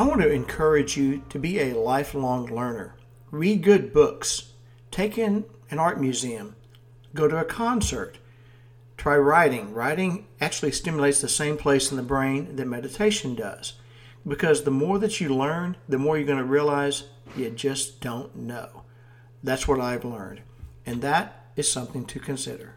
I want to encourage you to be a lifelong learner. Read good books, take in an art museum, go to a concert, try writing. Writing actually stimulates the same place in the brain that meditation does. Because the more that you learn, the more you're going to realize you just don't know. That's what I've learned. And that is something to consider.